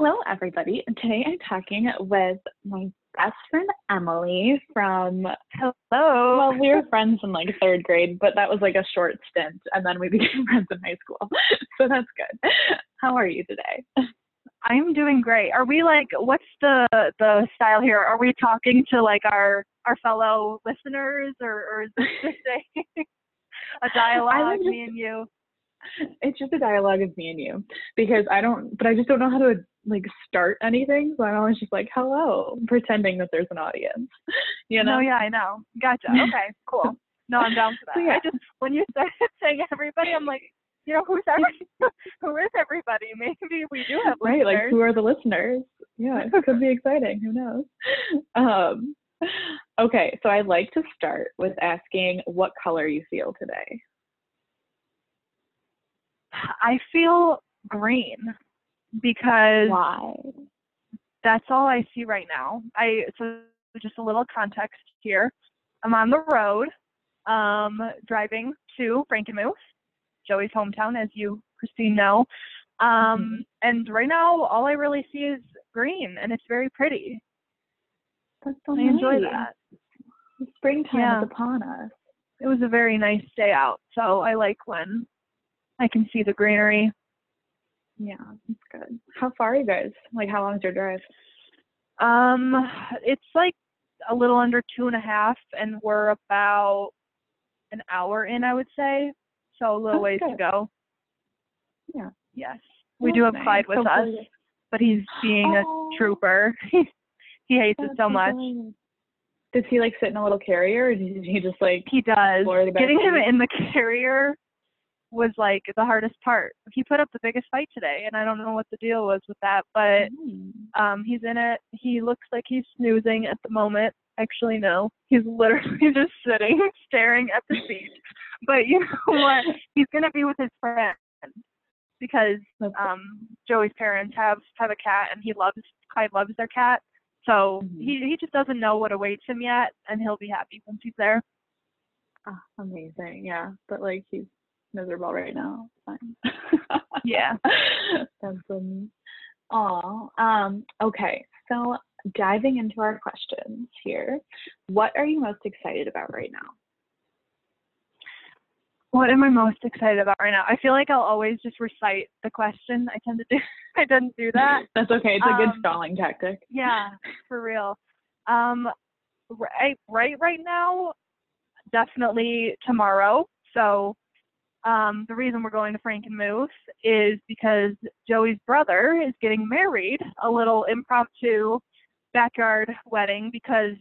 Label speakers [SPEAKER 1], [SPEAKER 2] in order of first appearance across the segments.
[SPEAKER 1] Hello, everybody. Today I'm talking with my best friend Emily from.
[SPEAKER 2] Hello.
[SPEAKER 1] Well, we were friends in like third grade, but that was like a short stint, and then we became friends in high school. So that's good. How are you today?
[SPEAKER 2] I'm doing great. Are we like what's the the style here? Are we talking to like our our fellow listeners or, or is this just a a dialogue, just, me and you?
[SPEAKER 1] It's just a dialogue of me and you. Because I don't but I just don't know how to like start anything. So I'm always just like, hello, pretending that there's an audience. You know?
[SPEAKER 2] No, yeah, I know. Gotcha. Okay, cool. No, I'm down for that. So, yeah. I just when you started saying everybody, I'm like, you know, who's every, who is everybody? Maybe we do have
[SPEAKER 1] right.
[SPEAKER 2] Listeners.
[SPEAKER 1] Like, who are the listeners? Yeah, it could be exciting. Who knows? Um, okay, so I'd like to start with asking what color you feel today.
[SPEAKER 2] I feel green because
[SPEAKER 1] why?
[SPEAKER 2] That's all I see right now. I so just a little context here. I'm on the road, um, driving to Frankenmuth, Joey's hometown, as you, Christine, know. Um, mm-hmm. And right now, all I really see is green, and it's very pretty.
[SPEAKER 1] That's so
[SPEAKER 2] I
[SPEAKER 1] nice.
[SPEAKER 2] enjoy that.
[SPEAKER 1] Springtime yeah. is upon us.
[SPEAKER 2] It was a very nice day out, so I like when I can see the greenery.
[SPEAKER 1] Yeah, that's good. How far are you guys? Like, how long is your drive?
[SPEAKER 2] Um, it's like a little under two and a half, and we're about an hour in, I would say. So a little ways
[SPEAKER 1] good.
[SPEAKER 2] to go.
[SPEAKER 1] Yeah.
[SPEAKER 2] Yes. We do have
[SPEAKER 1] nice.
[SPEAKER 2] Clyde with us, but he's being
[SPEAKER 1] oh.
[SPEAKER 2] a trooper. he hates
[SPEAKER 1] That's
[SPEAKER 2] it so much.
[SPEAKER 1] Does he like sit in a little carrier, or does he just like?
[SPEAKER 2] He does. Getting him in the carrier was like the hardest part. He put up the biggest fight today, and I don't know what the deal was with that, but
[SPEAKER 1] mm.
[SPEAKER 2] um, he's in it. He looks like he's snoozing at the moment. Actually, no, he's literally just sitting, staring at the seat. But you know what? He's gonna be with his friend because um, Joey's parents have have a cat, and he loves Clyde loves their cat. So
[SPEAKER 1] mm-hmm.
[SPEAKER 2] he he just doesn't know what awaits him yet, and he'll be happy once he's there.
[SPEAKER 1] Oh, amazing, yeah. But like he's miserable right now. Fine.
[SPEAKER 2] yeah.
[SPEAKER 1] That's funny. Oh, um, okay. So diving into our questions here, what are you most excited about right now?
[SPEAKER 2] What am I most excited about right now? I feel like I'll always just recite the question. I tend to do I tend to do that.
[SPEAKER 1] That's okay. It's a
[SPEAKER 2] um,
[SPEAKER 1] good stalling tactic.
[SPEAKER 2] Yeah, for real. Um right right right now, definitely tomorrow. So um, the reason we're going to Frankenmuth is because Joey's brother is getting married, a little impromptu backyard wedding because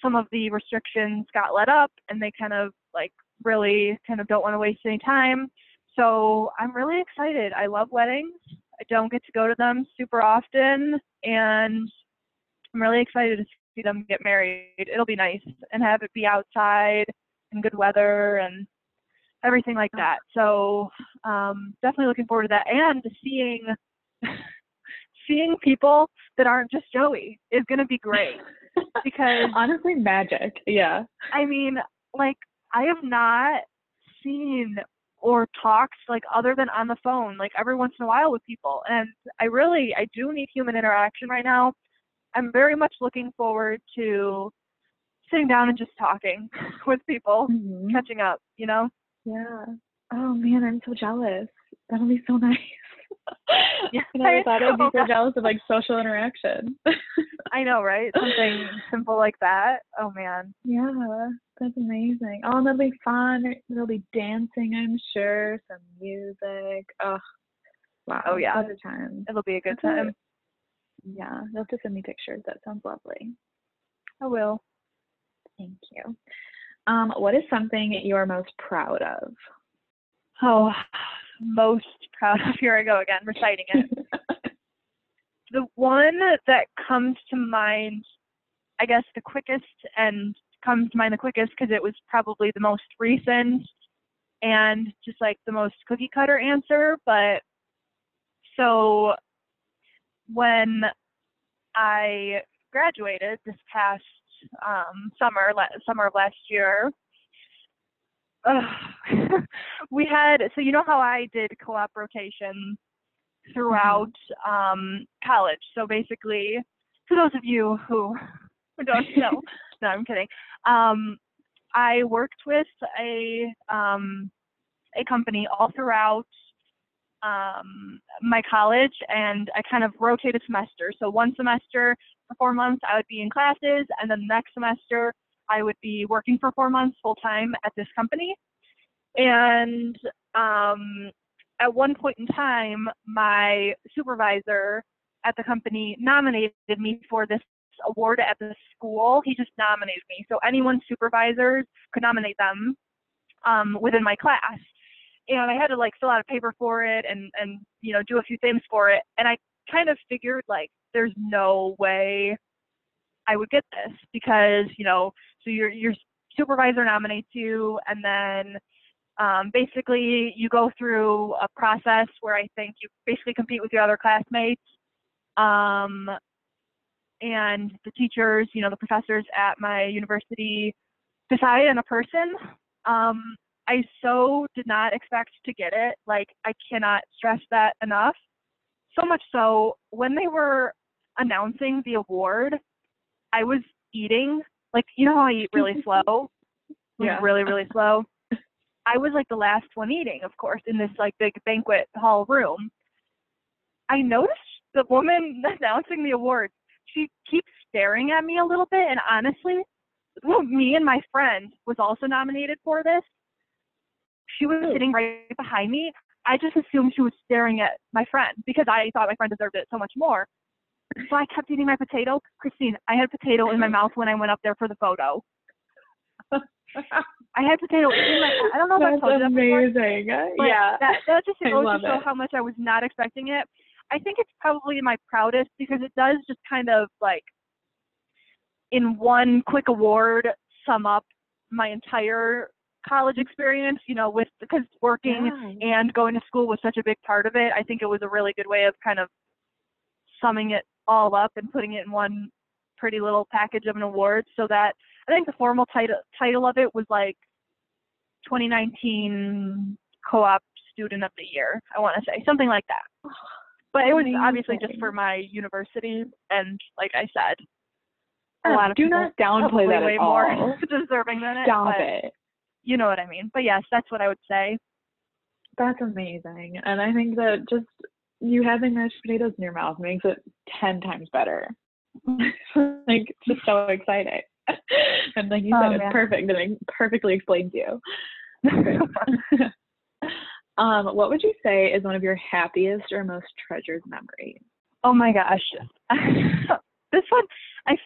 [SPEAKER 2] some of the restrictions got let up and they kind of like really kind of don't want to waste any time. So I'm really excited. I love weddings. I don't get to go to them super often and I'm really excited to see them get married. It'll be nice and have it be outside and good weather and everything like that. So um, definitely looking forward to that and seeing seeing people that aren't just Joey is going to be great because
[SPEAKER 1] honestly magic. Yeah.
[SPEAKER 2] I mean, like I have not seen or talked like other than on the phone like every once in a while with people and I really I do need human interaction right now. I'm very much looking forward to sitting down and just talking with people,
[SPEAKER 1] mm-hmm.
[SPEAKER 2] catching up, you know?
[SPEAKER 1] Yeah. Oh man, I'm so jealous. That'll be so nice.
[SPEAKER 2] yeah,
[SPEAKER 1] I never thought I'd be so jealous of like social interaction.
[SPEAKER 2] I know, right? Something simple like that. Oh man.
[SPEAKER 1] Yeah, that's amazing. Oh, that'll be fun. There'll be dancing, I'm sure. Some music. Oh, wow.
[SPEAKER 2] Oh yeah.
[SPEAKER 1] Time.
[SPEAKER 2] It'll be a good time.
[SPEAKER 1] Yeah, you'll have to send me pictures. That sounds lovely.
[SPEAKER 2] I will.
[SPEAKER 1] Thank you. Um, what is something you're most proud of?
[SPEAKER 2] Oh, most proud of. Here I go again, reciting it. the one that comes to mind, I guess, the quickest and comes to mind the quickest because it was probably the most recent and just like the most cookie cutter answer. But so when I graduated this past um, summer summer of last year. We had so you know how I did co-op rotation throughout um, college. So basically, for those of you who, who don't know, no, I'm kidding. Um, I worked with a um, a company all throughout um, my college, and I kind of rotated semester. So one semester for four months, I would be in classes, and then the next semester, I would be working for four months full time at this company. And um, at one point in time, my supervisor at the company nominated me for this award at the school. He just nominated me. So anyone supervisors could nominate them um, within my class. And I had to like fill out a paper for it and and you know do a few things for it. And I kind of figured like there's no way I would get this because you know so your your supervisor nominates you and then um, basically you go through a process where I think you basically compete with your other classmates um, and the teachers, you know, the professors at my university decide on a person. Um, I so did not expect to get it. Like, I cannot stress that enough. So much so, when they were announcing the award, I was eating, like, you know how I eat really slow? Like,
[SPEAKER 1] Yeah.
[SPEAKER 2] really, really slow. I was like the last one eating, of course, in this like big banquet hall room. I noticed the woman announcing the award, she keeps staring at me a little bit, and honestly, well, me and my friend was also nominated for this. She was sitting right behind me. I just assumed she was staring at my friend because I thought my friend deserved it so much more. So I kept eating my potato. Christine, I had potato in my mouth when I went up there for the photo. I had potato in my. Mouth. I don't know if
[SPEAKER 1] That's
[SPEAKER 2] told you that before.
[SPEAKER 1] amazing. Yeah.
[SPEAKER 2] that that just
[SPEAKER 1] I
[SPEAKER 2] goes to show
[SPEAKER 1] it.
[SPEAKER 2] how much I was not expecting it. I think it's probably my proudest because it does just kind of like in one quick award sum up my entire college experience, you know, with because working
[SPEAKER 1] Yeah.
[SPEAKER 2] and going to school was such a big part of it. I think it was a really good way of kind of summing it all up and putting it in one pretty little package of an award so that I think the formal title title of it was like 2019 co-op student of the year, I want to say, something like that. But it was obviously just for my university and like I said, a lot of
[SPEAKER 1] do
[SPEAKER 2] people
[SPEAKER 1] not downplay that
[SPEAKER 2] way
[SPEAKER 1] at
[SPEAKER 2] more
[SPEAKER 1] all.
[SPEAKER 2] deserving than it.
[SPEAKER 1] Stop
[SPEAKER 2] but
[SPEAKER 1] it.
[SPEAKER 2] You know what I mean. But yes, that's what I would say.
[SPEAKER 1] That's amazing. And I think that just you having mashed potatoes in your mouth makes it 10 times better. like, just so exciting. and like you
[SPEAKER 2] Oh,
[SPEAKER 1] said, it's
[SPEAKER 2] yeah.
[SPEAKER 1] perfect. And it perfectly explains you. um, what would you say is one of your happiest or most treasured memories?
[SPEAKER 2] Oh my gosh. this one, I,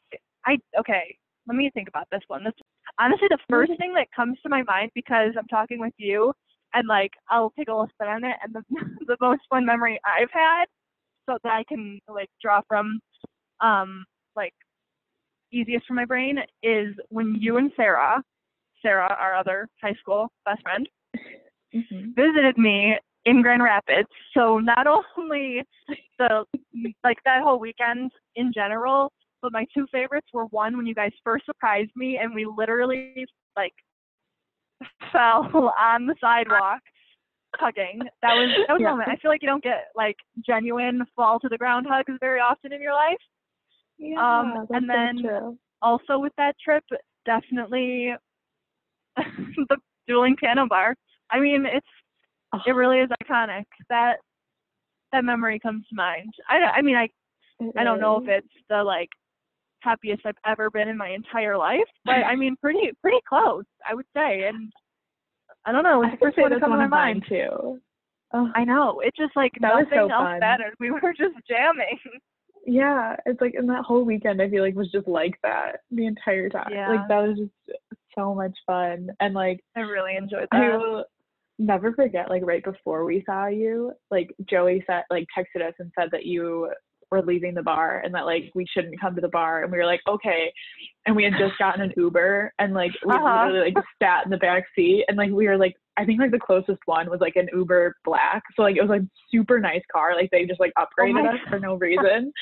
[SPEAKER 2] I, okay, let me think about this one. This, honestly, the first thing that comes to my mind because I'm talking with you and like I'll take a little spin on it and the, the most fun memory I've had so that I can like draw from, um, like easiest for my brain is when you and Sarah, Sarah, our other high school best friend,
[SPEAKER 1] Mm-hmm.
[SPEAKER 2] visited me in Grand Rapids. So not only the like that whole weekend in general, but my two favorites were one when you guys first surprised me and we literally like fell on the sidewalk hugging. That was that was a moment. I feel like you don't get like genuine fall to the ground hugs very often in your life.
[SPEAKER 1] Yeah,
[SPEAKER 2] Um, and then-. Also with that trip, definitely the dueling piano bar. I mean, it's it really is iconic. That that memory comes to mind. I I mean I
[SPEAKER 1] It
[SPEAKER 2] I don't know
[SPEAKER 1] is.
[SPEAKER 2] if it's the like happiest I've ever been in my entire life, but I mean pretty pretty close, I would say. And I don't know, it was
[SPEAKER 1] I
[SPEAKER 2] the first one to come to my
[SPEAKER 1] mine
[SPEAKER 2] mind.
[SPEAKER 1] too. Oh,
[SPEAKER 2] I know. It just like
[SPEAKER 1] That was
[SPEAKER 2] nothing
[SPEAKER 1] so
[SPEAKER 2] else
[SPEAKER 1] fun.
[SPEAKER 2] mattered. We were just jamming.
[SPEAKER 1] yeah, it's like in that whole weekend, I feel like was just like that the entire time.
[SPEAKER 2] Yeah.
[SPEAKER 1] Like that was just so much fun, and like
[SPEAKER 2] I really enjoyed that.
[SPEAKER 1] I will never forget. Like right before we saw you, like Joey said, like texted us and said that you were leaving the bar and that like we shouldn't come to the bar, and we were like okay, and we had just gotten an Uber and like we
[SPEAKER 2] Uh-huh.
[SPEAKER 1] literally like sat in the back seat and like we were like I think like the closest one was like an Uber Black, so like it was like super nice car. Like they just like upgraded
[SPEAKER 2] Oh
[SPEAKER 1] us for no reason.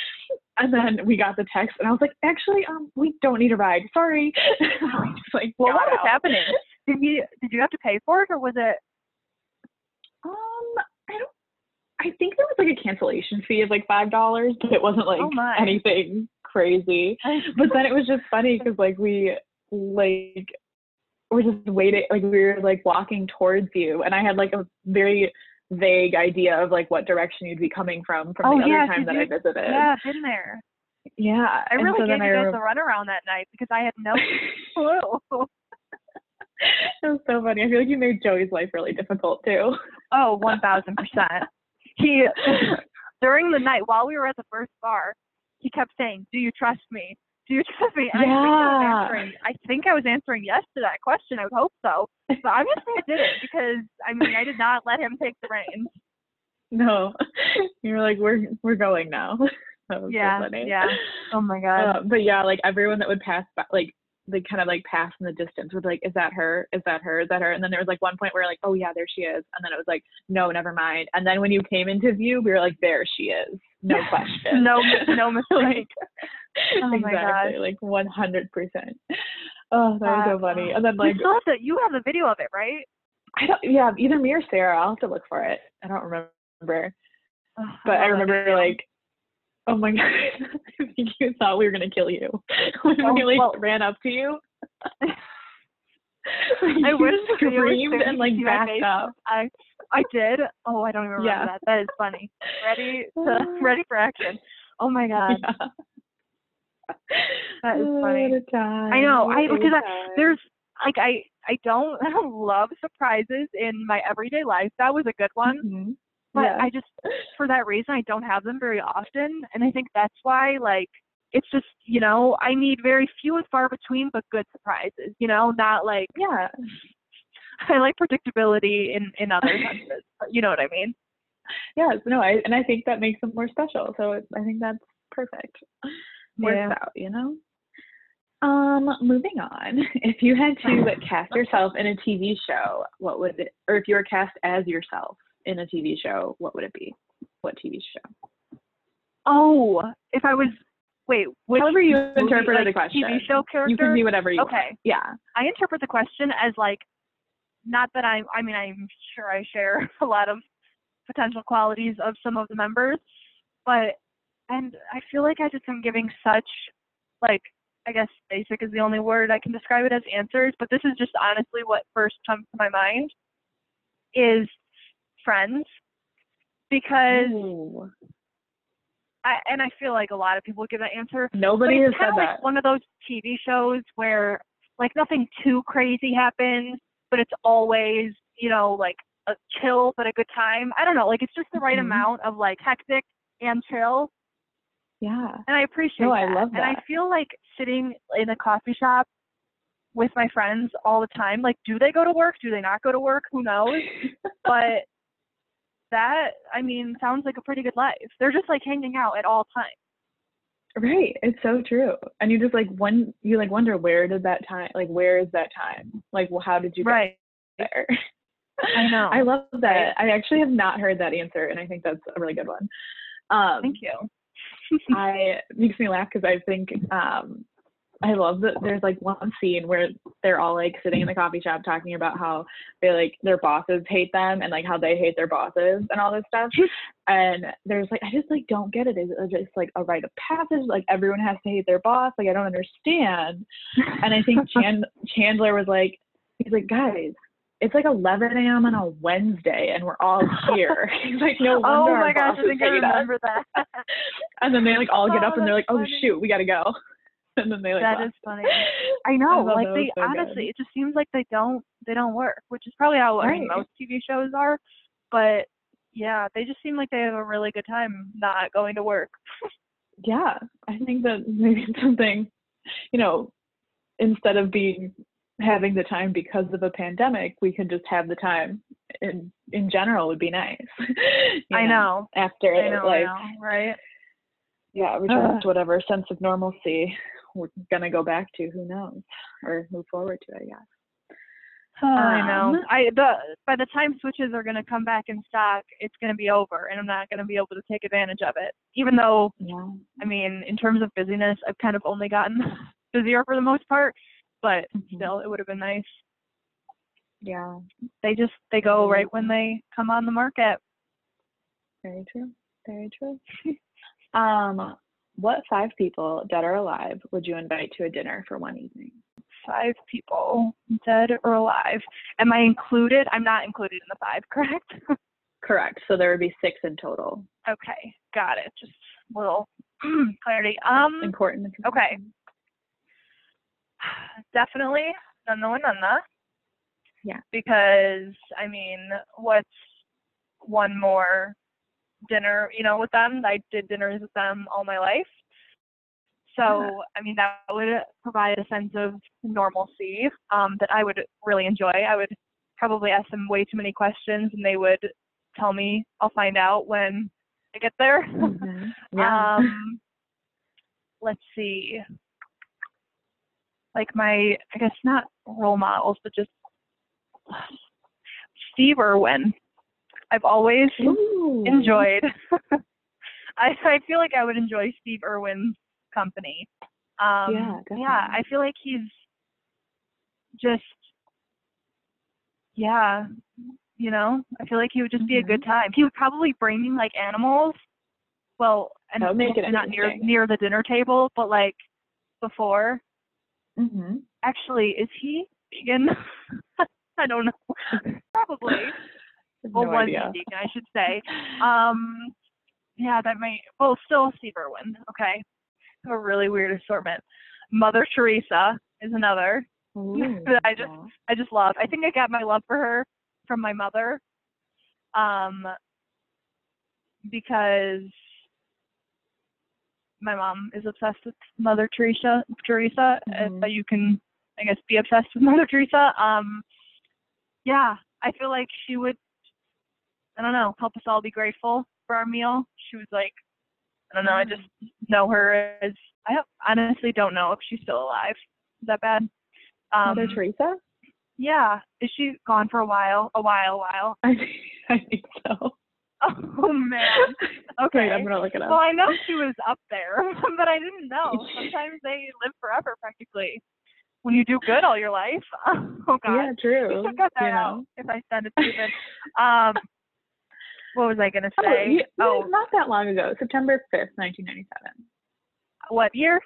[SPEAKER 1] And then we got the text, and I was like, "Actually, um, we don't need a ride. Sorry." just, like,
[SPEAKER 2] Well, what was happening? Did you did you have to pay for it or was it
[SPEAKER 1] Um, I think there was like a cancellation fee of like five dollars, but it wasn't like
[SPEAKER 2] Oh
[SPEAKER 1] anything crazy. But then it was just funny because like we like were just waiting, like we were like walking towards you, and I had like a very vague idea of like what direction you'd be coming from from
[SPEAKER 2] Oh,
[SPEAKER 1] the
[SPEAKER 2] yeah,
[SPEAKER 1] other time that I visited.
[SPEAKER 2] yeah, been there.
[SPEAKER 1] Yeah,
[SPEAKER 2] I really
[SPEAKER 1] so
[SPEAKER 2] gave you
[SPEAKER 1] I
[SPEAKER 2] guys
[SPEAKER 1] rem-
[SPEAKER 2] the runaround that night because I had no clue.
[SPEAKER 1] it was so funny. I feel like you made Joey's life really difficult too.
[SPEAKER 2] Oh, one thousand percent. He during the night while we were at the first bar, he kept saying, "Do you trust me? Do you trust me?" And I think I was answering. I think I was answering yes to that question. I would hope so, but i obviously I didn't because I mean I did not let him take the reins.
[SPEAKER 1] No, you were like, we're we're going now.
[SPEAKER 2] Yeah,
[SPEAKER 1] so
[SPEAKER 2] yeah. Oh my god.
[SPEAKER 1] Uh, but yeah, like everyone that would pass by, like they kind of like pass in the distance be like, is that her? Is that her? Is that her? And then there was like one point where like, oh yeah, there she is. And then it was like, no, never mind. And then when you came into view, we were like, there she is. No question.
[SPEAKER 2] no, no mistake.
[SPEAKER 1] like,
[SPEAKER 2] Oh my
[SPEAKER 1] exactly,
[SPEAKER 2] gosh.
[SPEAKER 1] like one hundred percent. Oh, that was so
[SPEAKER 2] Uh,
[SPEAKER 1] funny. And then like,
[SPEAKER 2] still have the, you have the video of it, right?
[SPEAKER 1] I don't, yeah, either me or Sarah. I'll have to look for it. I don't remember. But I remember like, oh my god, I think you thought we were gonna kill you when
[SPEAKER 2] Oh,
[SPEAKER 1] we like
[SPEAKER 2] well-
[SPEAKER 1] ran up to you.
[SPEAKER 2] I wish the video was
[SPEAKER 1] screamed and like
[SPEAKER 2] could see my
[SPEAKER 1] backed up.
[SPEAKER 2] I I did. Oh, I don't even remember
[SPEAKER 1] Yeah.
[SPEAKER 2] that. That is funny. Ready to ready for action. Oh my god.
[SPEAKER 1] Yeah.
[SPEAKER 2] That is
[SPEAKER 1] Oh,
[SPEAKER 2] funny.
[SPEAKER 1] What a time.
[SPEAKER 2] I know. I because I, there's like I I don't I don't love surprises in my everyday life. That was a good one,
[SPEAKER 1] Mhm.
[SPEAKER 2] But
[SPEAKER 1] Yeah.
[SPEAKER 2] I just for that reason I don't have them very often, and I think that's why like it's just you know I need very few and far between, but good surprises. You know, not like
[SPEAKER 1] yeah.
[SPEAKER 2] I like predictability in in other senses. You know what I mean?
[SPEAKER 1] Yes. No. I and I think that makes them more special. So it, I think that's perfect. Works
[SPEAKER 2] Yeah.
[SPEAKER 1] out. You know. Um, moving on. If you had to cast yourself in a TV show, what would it, or if you were cast as yourself in a TV show, what would it be? What TV show?
[SPEAKER 2] Oh, if I was wait, which
[SPEAKER 1] However you
[SPEAKER 2] movie,
[SPEAKER 1] interpreted
[SPEAKER 2] like,
[SPEAKER 1] the question.
[SPEAKER 2] TV show character?
[SPEAKER 1] You can be whatever you
[SPEAKER 2] Okay.
[SPEAKER 1] want. Yeah.
[SPEAKER 2] I interpret the question as like, not that I'm, I mean, I'm sure I share a lot of potential qualities of some of the members, but, and I feel like I just am giving such, like, I guess basic is the only word I can describe it as answers, but this is just honestly what first comes to my mind is friends. Because,
[SPEAKER 1] Ooh.
[SPEAKER 2] I, and I feel like a lot of people give that answer,
[SPEAKER 1] Nobody has said
[SPEAKER 2] like
[SPEAKER 1] that.
[SPEAKER 2] one of those TV shows where like nothing too crazy happens, but it's always you know like a chill but a good time. I don't know, like it's just the right
[SPEAKER 1] Mhm.
[SPEAKER 2] amount of like hectic and chill,
[SPEAKER 1] Yeah.
[SPEAKER 2] and I appreciate
[SPEAKER 1] No,
[SPEAKER 2] that.
[SPEAKER 1] I love that.
[SPEAKER 2] And I feel like sitting in a coffee shop with my friends all the time. Like, do they go to work? Do they not go to work? Who knows? but that I mean sounds like a pretty good life. They're just like hanging out at all times.
[SPEAKER 1] Right. It's so true. And you just like one you like wonder where did that time like where is that time? Like well how did you get
[SPEAKER 2] Right.
[SPEAKER 1] there?
[SPEAKER 2] I know.
[SPEAKER 1] I love that. I actually have not heard that answer and I think that's a really good one. Um
[SPEAKER 2] Thank you.
[SPEAKER 1] I it makes me laugh because I think um I love that there's like one scene where they're all like sitting in the coffee shop talking about how they like their bosses hate them and like how they hate their bosses and all this stuff. and there's like I just like don't get it. Is it just like a rite of passage? Like everyone has to hate their boss? Like I don't understand. And I think Chan- Chandler was like, he's like, guys, it's like 11 a.m. on a Wednesday and we're all here. he's like, no oh wonder
[SPEAKER 2] Oh my gosh, I think I
[SPEAKER 1] hate us."
[SPEAKER 2] remember that.
[SPEAKER 1] And then they like all get
[SPEAKER 2] Oh,
[SPEAKER 1] up and they're like, oh
[SPEAKER 2] funny.
[SPEAKER 1] shoot, we gotta go. And then they like
[SPEAKER 2] That
[SPEAKER 1] left.
[SPEAKER 2] is funny. I know,
[SPEAKER 1] thought
[SPEAKER 2] like they
[SPEAKER 1] so good.
[SPEAKER 2] honestly, it just seems like they don't they don't work, which is probably how I mean most TV shows are. But yeah, they just seem like they have a really good time not going to work.
[SPEAKER 1] yeah, I think that maybe it's something, you know, instead of being having the time because of a pandemic, we can just have the time in in general would be nice.
[SPEAKER 2] I know.
[SPEAKER 1] After
[SPEAKER 2] I know,
[SPEAKER 1] like
[SPEAKER 2] I know, right?
[SPEAKER 1] yeah,
[SPEAKER 2] Ugh.
[SPEAKER 1] to whatever sense of normalcy we're gonna go back to, who knows? Or move forward to, I guess.
[SPEAKER 2] I know.
[SPEAKER 1] Um,
[SPEAKER 2] I the by the time switches are gonna come back in stock, it's gonna be over, and I'm not gonna be able to take advantage of it. Even though,
[SPEAKER 1] Yeah.
[SPEAKER 2] I mean, in terms of busyness, I've kind of only gotten busier for the most part, but
[SPEAKER 1] Mhm.
[SPEAKER 2] still, it would have been nice.
[SPEAKER 1] Yeah.
[SPEAKER 2] They just they go right when they come on the market.
[SPEAKER 1] Very true. Very true. um, what five people, dead or alive, would you invite to a dinner for one evening?
[SPEAKER 2] Five people, dead or alive. Am I included? I'm not included in the five, correct?
[SPEAKER 1] Correct. So there would be six in total.
[SPEAKER 2] okay, got it. Just a little clarity. Um,
[SPEAKER 1] Important.
[SPEAKER 2] okay. definitely and Nana.
[SPEAKER 1] Yeah.
[SPEAKER 2] Because I mean, what's one more dinner, you know, with them? I did dinners with them all my life. So I mean that would provide a sense of normalcy um, that I would really enjoy. I would probably ask them way too many questions and they would tell me I'll find out when I get there.
[SPEAKER 1] Mhm. Yeah.
[SPEAKER 2] Um, let's see. Like my, I guess not role models, but just Steve Irwin. I've always
[SPEAKER 1] Ooh.
[SPEAKER 2] enjoyed. I I feel like I would enjoy Steve Irwin's company. Um,
[SPEAKER 1] Yeah,
[SPEAKER 2] yeah. I feel like he's just, yeah, you know. I feel like he would just be a good time. He would probably bring me like animals. Well, and
[SPEAKER 1] That would make it
[SPEAKER 2] not near near the dinner table, but like before.
[SPEAKER 1] Mm-hmm.
[SPEAKER 2] Actually, is he vegan? I don't know. Probably. Well,
[SPEAKER 1] no
[SPEAKER 2] was
[SPEAKER 1] idea.
[SPEAKER 2] vegan, I should say. Um, yeah, that might. Well, still Steve Irwin. Okay, a really weird assortment. Mother Teresa is another.
[SPEAKER 1] Ooh,
[SPEAKER 2] that I just-
[SPEAKER 1] aw.
[SPEAKER 2] I just love. I think I got my love for her from my mother. Um, because my mom is obsessed with Mother Teresa. Teresa,
[SPEAKER 1] Mhm.
[SPEAKER 2] uh, you can, I guess, be obsessed with Mother Teresa. Um, yeah, I feel like she would. I don't know, help us all be grateful for our meal. She was like, I don't know, I just know her as. I honestly don't know if she's still alive. Is that bad? Um,
[SPEAKER 1] Mother Teresa?
[SPEAKER 2] yeah. Is she gone for a while? A while, a while.
[SPEAKER 1] I think, I think so.
[SPEAKER 2] Oh man. Okay.
[SPEAKER 1] Wait, I'm gonna look it up. Well.
[SPEAKER 2] I know she was up there, but I didn't know. Sometimes they live forever practically. When you do good all your life. Oh God.
[SPEAKER 1] yeah, true.
[SPEAKER 2] You should cut that
[SPEAKER 1] you
[SPEAKER 2] out if I send it to you. Um, what was I gonna
[SPEAKER 1] Oh,
[SPEAKER 2] say? Oh,
[SPEAKER 1] not that long ago, September 5th, 1997.
[SPEAKER 2] what year?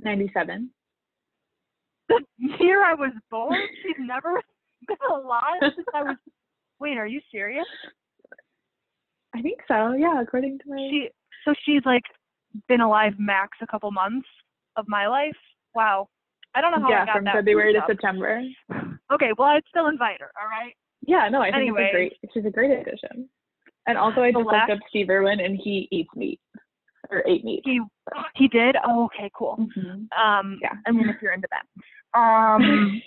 [SPEAKER 1] 97.
[SPEAKER 2] The year I was born. She's never been alive since I was. Wait, are you serious?
[SPEAKER 1] I think so, yeah, according to my.
[SPEAKER 2] she so she's like been alive max a couple months of my life. Wow. I don't know how I
[SPEAKER 1] yeah,
[SPEAKER 2] got
[SPEAKER 1] from
[SPEAKER 2] that
[SPEAKER 1] February to
[SPEAKER 2] up.
[SPEAKER 1] September.
[SPEAKER 2] Okay, well I'd still invite her, all right?
[SPEAKER 1] Yeah, no, I think
[SPEAKER 2] Anyways.
[SPEAKER 1] it's a great. She's a great addition. And also, I just looked up Steve Irwin, and he eats meat or ate meat.
[SPEAKER 2] He he did? Oh, okay, cool.
[SPEAKER 1] Mhm.
[SPEAKER 2] Um
[SPEAKER 1] Yeah.
[SPEAKER 2] I mean if you're into that. Um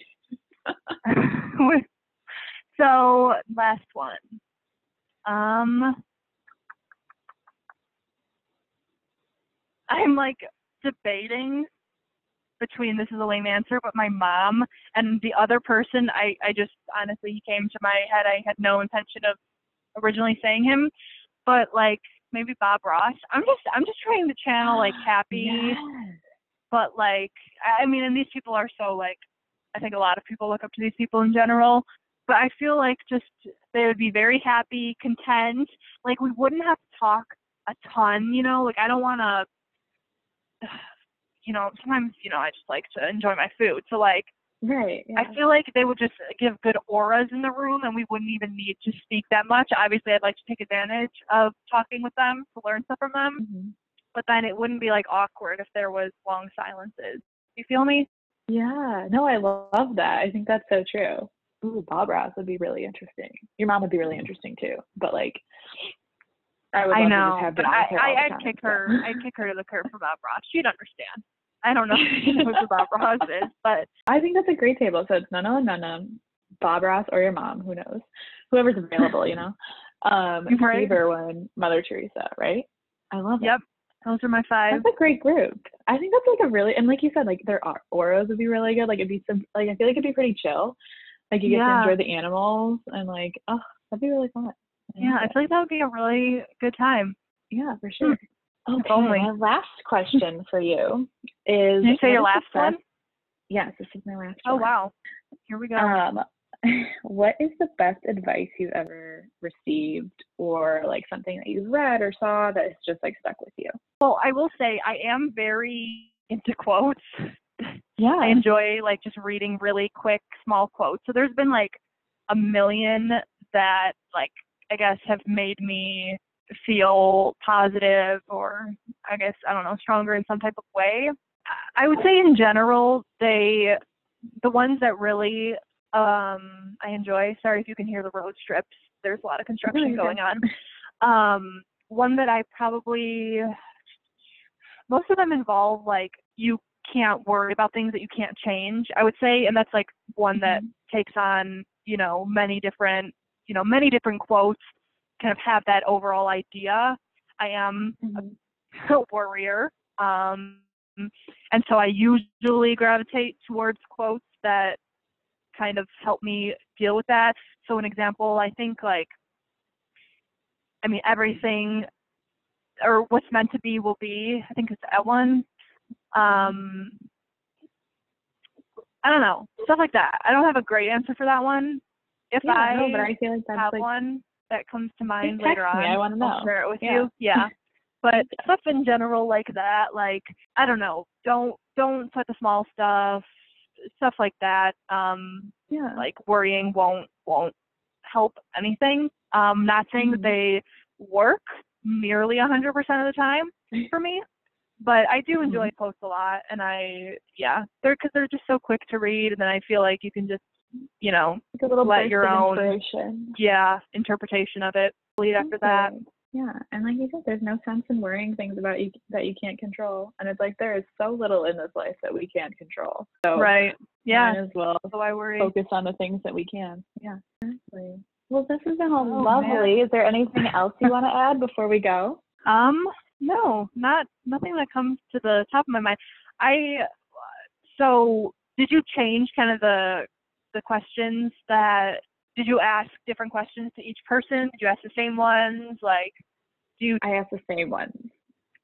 [SPEAKER 2] so last one. Um I'm like debating between this is a lame answer, but my mom and the other person I, I just honestly he came to my head. I had no intention of originally saying him. But like maybe Bob Ross. I'm just I'm just trying to channel like happy
[SPEAKER 1] Yes.
[SPEAKER 2] but like I I mean and these people are so like I think a lot of people look up to these people in general. But I feel like just they would be very happy, content. Like we wouldn't have to talk a ton, you know, like I don't wanna you know, sometimes, you know, I just like to enjoy my food. So like
[SPEAKER 1] Right. Yeah.
[SPEAKER 2] I feel like they would just give good auras in the room and we wouldn't even need to speak that much. Obviously I'd like to take advantage of talking with them to learn stuff from them
[SPEAKER 1] Mhm.
[SPEAKER 2] but then it wouldn't be like awkward if there was long silences. You feel me?
[SPEAKER 1] Yeah. No, I love that. I think that's so true. Ooh, Bob Ross would be really interesting. Your mom would be really interesting too. But like, I would.
[SPEAKER 2] I know,
[SPEAKER 1] To just have
[SPEAKER 2] but I, I, I'd
[SPEAKER 1] time,
[SPEAKER 2] kick
[SPEAKER 1] so.
[SPEAKER 2] her. I'd kick her to the curb for Bob Ross. She'd understand. I don't know if she knows Bob Ross is, but
[SPEAKER 1] I think that's a great table. So it's Nana and Nana, Bob Ross, or your mom. Who knows? Whoever's available, you know. Um,
[SPEAKER 2] Right.
[SPEAKER 1] Irwin, Mother Teresa, right? I love it.
[SPEAKER 2] Yep. those are my five.
[SPEAKER 1] That's a great group. I think that's like a really and like you said, like their au- auras would be really good. Like it'd be some like I feel like it'd be pretty chill. Like you get
[SPEAKER 2] Yeah.
[SPEAKER 1] to enjoy the animals and like oh that'd be really fun. I
[SPEAKER 2] Yeah, I
[SPEAKER 1] it.
[SPEAKER 2] feel like that would be a really good time.
[SPEAKER 1] yeah for sure. Okay,
[SPEAKER 2] only.
[SPEAKER 1] my last question for you is
[SPEAKER 2] Did you say your last one?
[SPEAKER 1] best- Yes, this is my last
[SPEAKER 2] Oh
[SPEAKER 1] one.
[SPEAKER 2] wow. Here we go.
[SPEAKER 1] Um, what is the best advice you've ever received or like something that you've read or saw that has just like stuck with you?
[SPEAKER 2] Well, I will say I am very into quotes.
[SPEAKER 1] Yeah.
[SPEAKER 2] I enjoy like just reading really quick, small quotes. So there's been like a million that like I guess have made me feel positive or I guess I don't know, stronger in some type of way. I would say in general, they the ones that really um I enjoy. Sorry if you can hear the road strips. There's a lot of construction going on. Um one that I probably most of them involve like you can't worry about things that you can't change, I would say, and that's like one that takes on, you know, many different, you know, many different quotes kind of have that overall idea. I am
[SPEAKER 1] Mhm.
[SPEAKER 2] a worrier. Um, and so I usually gravitate towards quotes that kind of help me deal with that. So an example, I think like, I mean, everything or what's meant to be will be. I think it's that one. Um, I don't know, stuff like that. I don't have a great answer for that one. If
[SPEAKER 1] Yeah,
[SPEAKER 2] I
[SPEAKER 1] no, but I feel like that's
[SPEAKER 2] have
[SPEAKER 1] like
[SPEAKER 2] one that comes to mind later on.
[SPEAKER 1] me, I wanna know.
[SPEAKER 2] I'll share it with
[SPEAKER 1] Yeah.
[SPEAKER 2] you. Yeah. But stuff in general like that, like I don't know, don't don't sweat the small stuff, stuff like that. Um,
[SPEAKER 1] yeah.
[SPEAKER 2] like worrying won't won't help anything. Um, not saying that
[SPEAKER 1] Mhm.
[SPEAKER 2] they work nearly a hundred percent of the time for me, but I do enjoy quotes a lot, and I yeah, they're because they're just so quick to read, and then I feel like you can just you know
[SPEAKER 1] like
[SPEAKER 2] let your own- yeah interpretation of it lead after that.
[SPEAKER 1] Yeah, and like you said, there's no sense in worrying things about you that you can't control, and it's like there is so little in this life that we can't control. So
[SPEAKER 2] Right. Yeah.
[SPEAKER 1] as well
[SPEAKER 2] So I worry.
[SPEAKER 1] focus on the things that we can. Yeah, exactly. Well, this has been all
[SPEAKER 2] Oh,
[SPEAKER 1] lovely. Is there anything else you want to add before we go?
[SPEAKER 2] Um, no, not nothing that comes to the top of my mind. I so did you change kind of the the questions that did you ask different questions to each person? Did you ask the same ones? Like, do you?
[SPEAKER 1] I asked the same ones.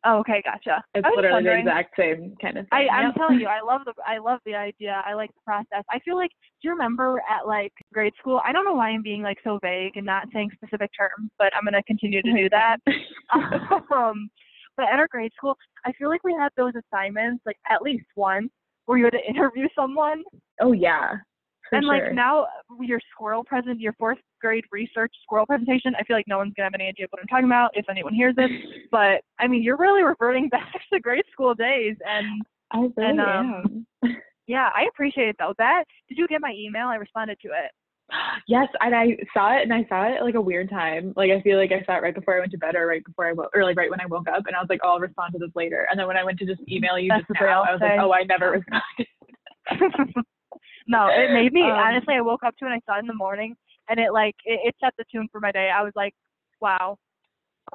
[SPEAKER 2] Oh, okay, gotcha.
[SPEAKER 1] It's literally the exact same kind of
[SPEAKER 2] I,
[SPEAKER 1] thing.
[SPEAKER 2] I'm
[SPEAKER 1] Yep.
[SPEAKER 2] telling you, I love the I love the idea. I like the process. I feel like do you remember at like grade school? I don't know why I'm being like so vague and not saying specific terms, but I'm gonna continue to do that. um, but at our grade school, I feel like we had those assignments like at least one where you had to interview someone.
[SPEAKER 1] oh yeah. For
[SPEAKER 2] and
[SPEAKER 1] sure.
[SPEAKER 2] like now your squirrel present, your fourth grade research squirrel presentation, I feel like no one's gonna have any idea what I'm talking about if anyone hears this. But I mean, you're really reverting back to grade school days, and
[SPEAKER 1] I really
[SPEAKER 2] and, um,
[SPEAKER 1] am.
[SPEAKER 2] yeah, I appreciate it though. That did you get my email? I responded to it.
[SPEAKER 1] Yes, and I saw it, and I saw it at like a weird time. Like I feel like I saw it right before I went to bed, or right before I woke, or like right when I woke up, and I was like, oh, I'll respond to this later. And then when I went to just email you
[SPEAKER 2] That's
[SPEAKER 1] just now, I was like, oh, I never responded.
[SPEAKER 2] No, it made me
[SPEAKER 1] Um,
[SPEAKER 2] honestly. I woke up to it and I saw it in the morning, and it like it, it set the tune for my day. I was like, wow,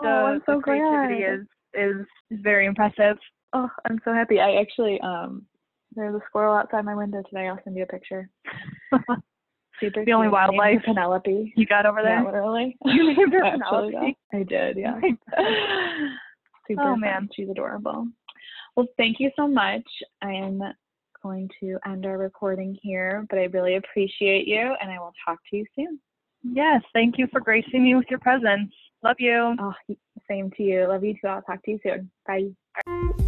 [SPEAKER 2] the,
[SPEAKER 1] oh, I'm so
[SPEAKER 2] the creativity
[SPEAKER 1] glad.
[SPEAKER 2] is is is very impressive.
[SPEAKER 1] Oh, I'm so happy. I actually um, there's a squirrel outside my window today. I'll send you a picture. Super.
[SPEAKER 2] The only
[SPEAKER 1] cute. I named her
[SPEAKER 2] wildlife
[SPEAKER 1] Penelope.
[SPEAKER 2] You got over
[SPEAKER 1] Yeah,
[SPEAKER 2] there.
[SPEAKER 1] literally.
[SPEAKER 2] You named her Penelope?
[SPEAKER 1] I did, yeah. Super
[SPEAKER 2] Oh,
[SPEAKER 1] fun.
[SPEAKER 2] man.
[SPEAKER 1] She's adorable. Well, thank you so much. I am going to end our recording here, but I really appreciate you, and I will talk to you soon.
[SPEAKER 2] Yes, thank you for gracing me with your presence. Love you.
[SPEAKER 1] Oh, same to you. Love you too. I'll talk to you soon. Bye.